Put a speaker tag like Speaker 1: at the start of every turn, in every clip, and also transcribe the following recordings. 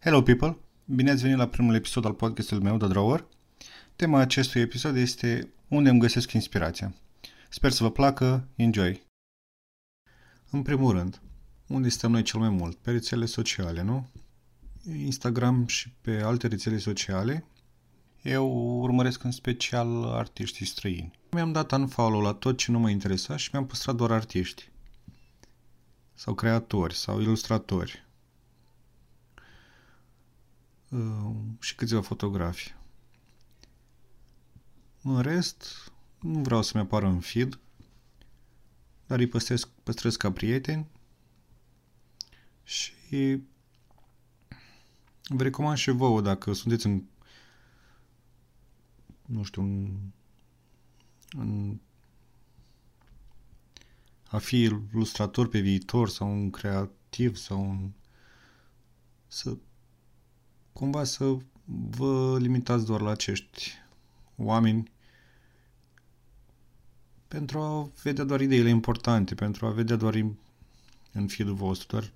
Speaker 1: Hello people! Bine ați venit la primul episod al podcastului meu, The Drawer. Tema acestui episod este Unde îmi găsesc inspirația. Sper să vă placă, enjoy! În primul rând, unde stăm noi cel mai mult? Pe rețele sociale, nu? Instagram și pe alte rețele sociale. Eu urmăresc în special artiștii străini. Mi-am dat unfollow la tot ce nu mă interesa și mi-am păstrat doar artiști. Sau creatori, sau ilustratori Uh, și câțiva fotografi. În rest, nu vreau să-mi apară în feed, dar îi păstrez, păstrez ca prieteni și vă recomand și vouă dacă sunteți în nu știu, în, în a fi ilustrator pe viitor sau un creativ sau un să cumva să vă limitați doar la acești oameni pentru a vedea doar ideile importante, pentru a vedea doar în feed vostru, doar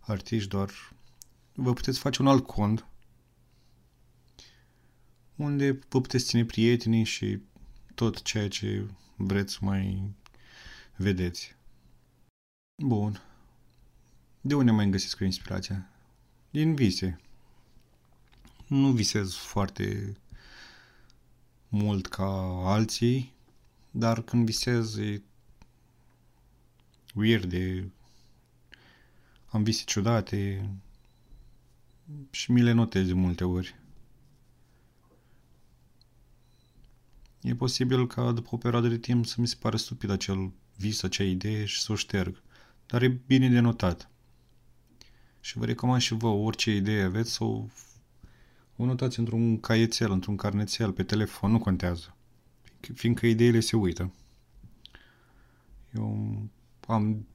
Speaker 1: artiști, doar... Vă puteți face un alt cont unde vă puteți ține prietenii și tot ceea ce vreți să mai vedeți. Bun. De unde mai găsesc cu inspirația? Din vise nu visez foarte mult ca alții, dar când visez e weird, e... am vise ciudate și mi le notez de multe ori. E posibil ca după o perioadă de timp să mi se pare stupid acel vis, acea idee și să o șterg. Dar e bine de notat. Și vă recomand și vă orice idee aveți să o o notați într-un caietel, într-un carnețel, pe telefon, nu contează. Fiindcă ideile se uită. Eu am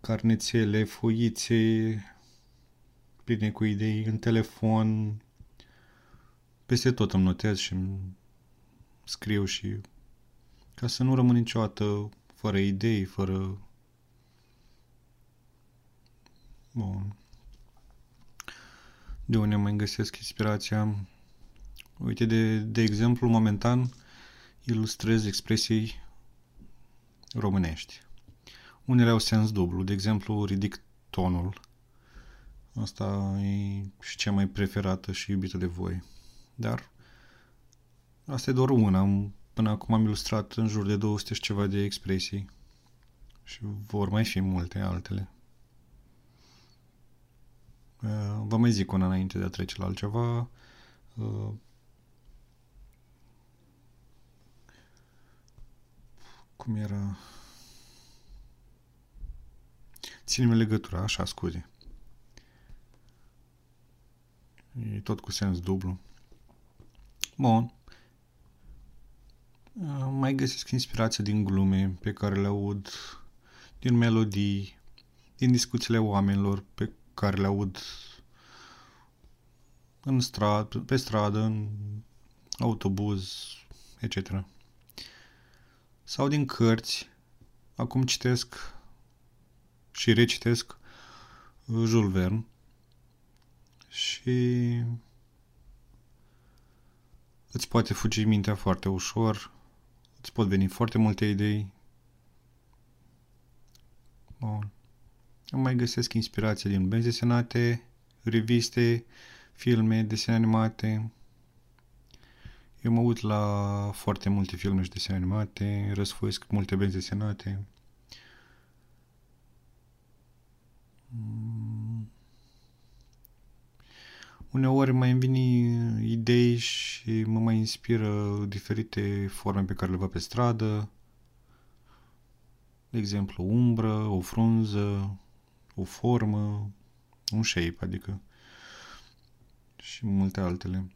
Speaker 1: carnețele, foițe pline cu idei în telefon. Peste tot îmi notez și îmi scriu și ca să nu rămân niciodată fără idei, fără... Bun. De unde mai găsesc inspirația? Uite, de, de exemplu, momentan ilustrez expresii românești. Unele au sens dublu. De exemplu, ridic tonul. Asta e și cea mai preferată și iubită de voi. Dar asta e doar una. Până acum am ilustrat în jur de 200 și ceva de expresii. Și vor mai fi multe altele. Uh, vă mai zic una înainte de a trece la altceva. Uh, cum era? Ține-mi legătura, așa, scuze. E tot cu sens dublu. Bun. Uh, mai găsesc inspirație din glume pe care le aud, din melodii, din discuțiile oamenilor pe care le aud în stradă, pe stradă, în autobuz, etc. Sau din cărți. Acum citesc și recitesc Jules Verne și îți poate fugi mintea foarte ușor, îți pot veni foarte multe idei. Bun. Îmi mai găsesc inspirație din benzi desenate, reviste, filme, desene animate. Eu mă uit la foarte multe filme și desene animate, răsfoiesc multe benzi desenate. Mm. Uneori mai îmi vin idei și mă mai inspiră diferite forme pe care le văd pe stradă. De exemplu, umbră, o frunză, o formă, un shape, adică și multe altele.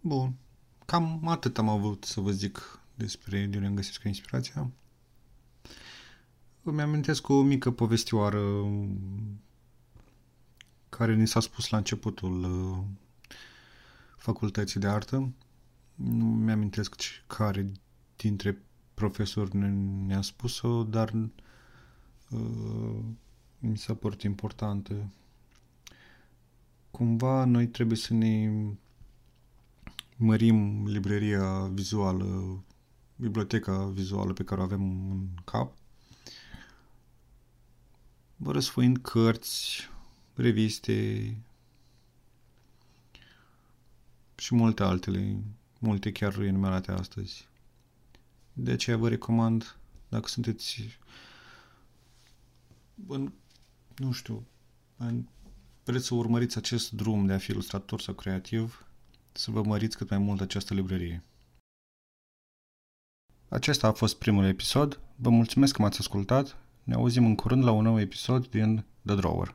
Speaker 1: Bun. Cam atât am avut să vă zic despre de unde îmi găsesc inspirația. Îmi amintesc o mică povestioară care ni s-a spus la începutul uh, facultății de artă. Nu mi-amintesc care dintre profesor ne-a spus-o, dar uh, mi s-a părut importantă. Cumva noi trebuie să ne mărim librăria vizuală, biblioteca vizuală pe care o avem în cap, răsfoind cărți, reviste și multe altele, multe chiar enumerate astăzi. De aceea vă recomand, dacă sunteți în, nu știu, în, vreți să urmăriți acest drum de a fi ilustrator sau creativ, să vă măriți cât mai mult această librărie. Acesta a fost primul episod. Vă mulțumesc că m-ați ascultat. Ne auzim în curând la un nou episod din The Drawer.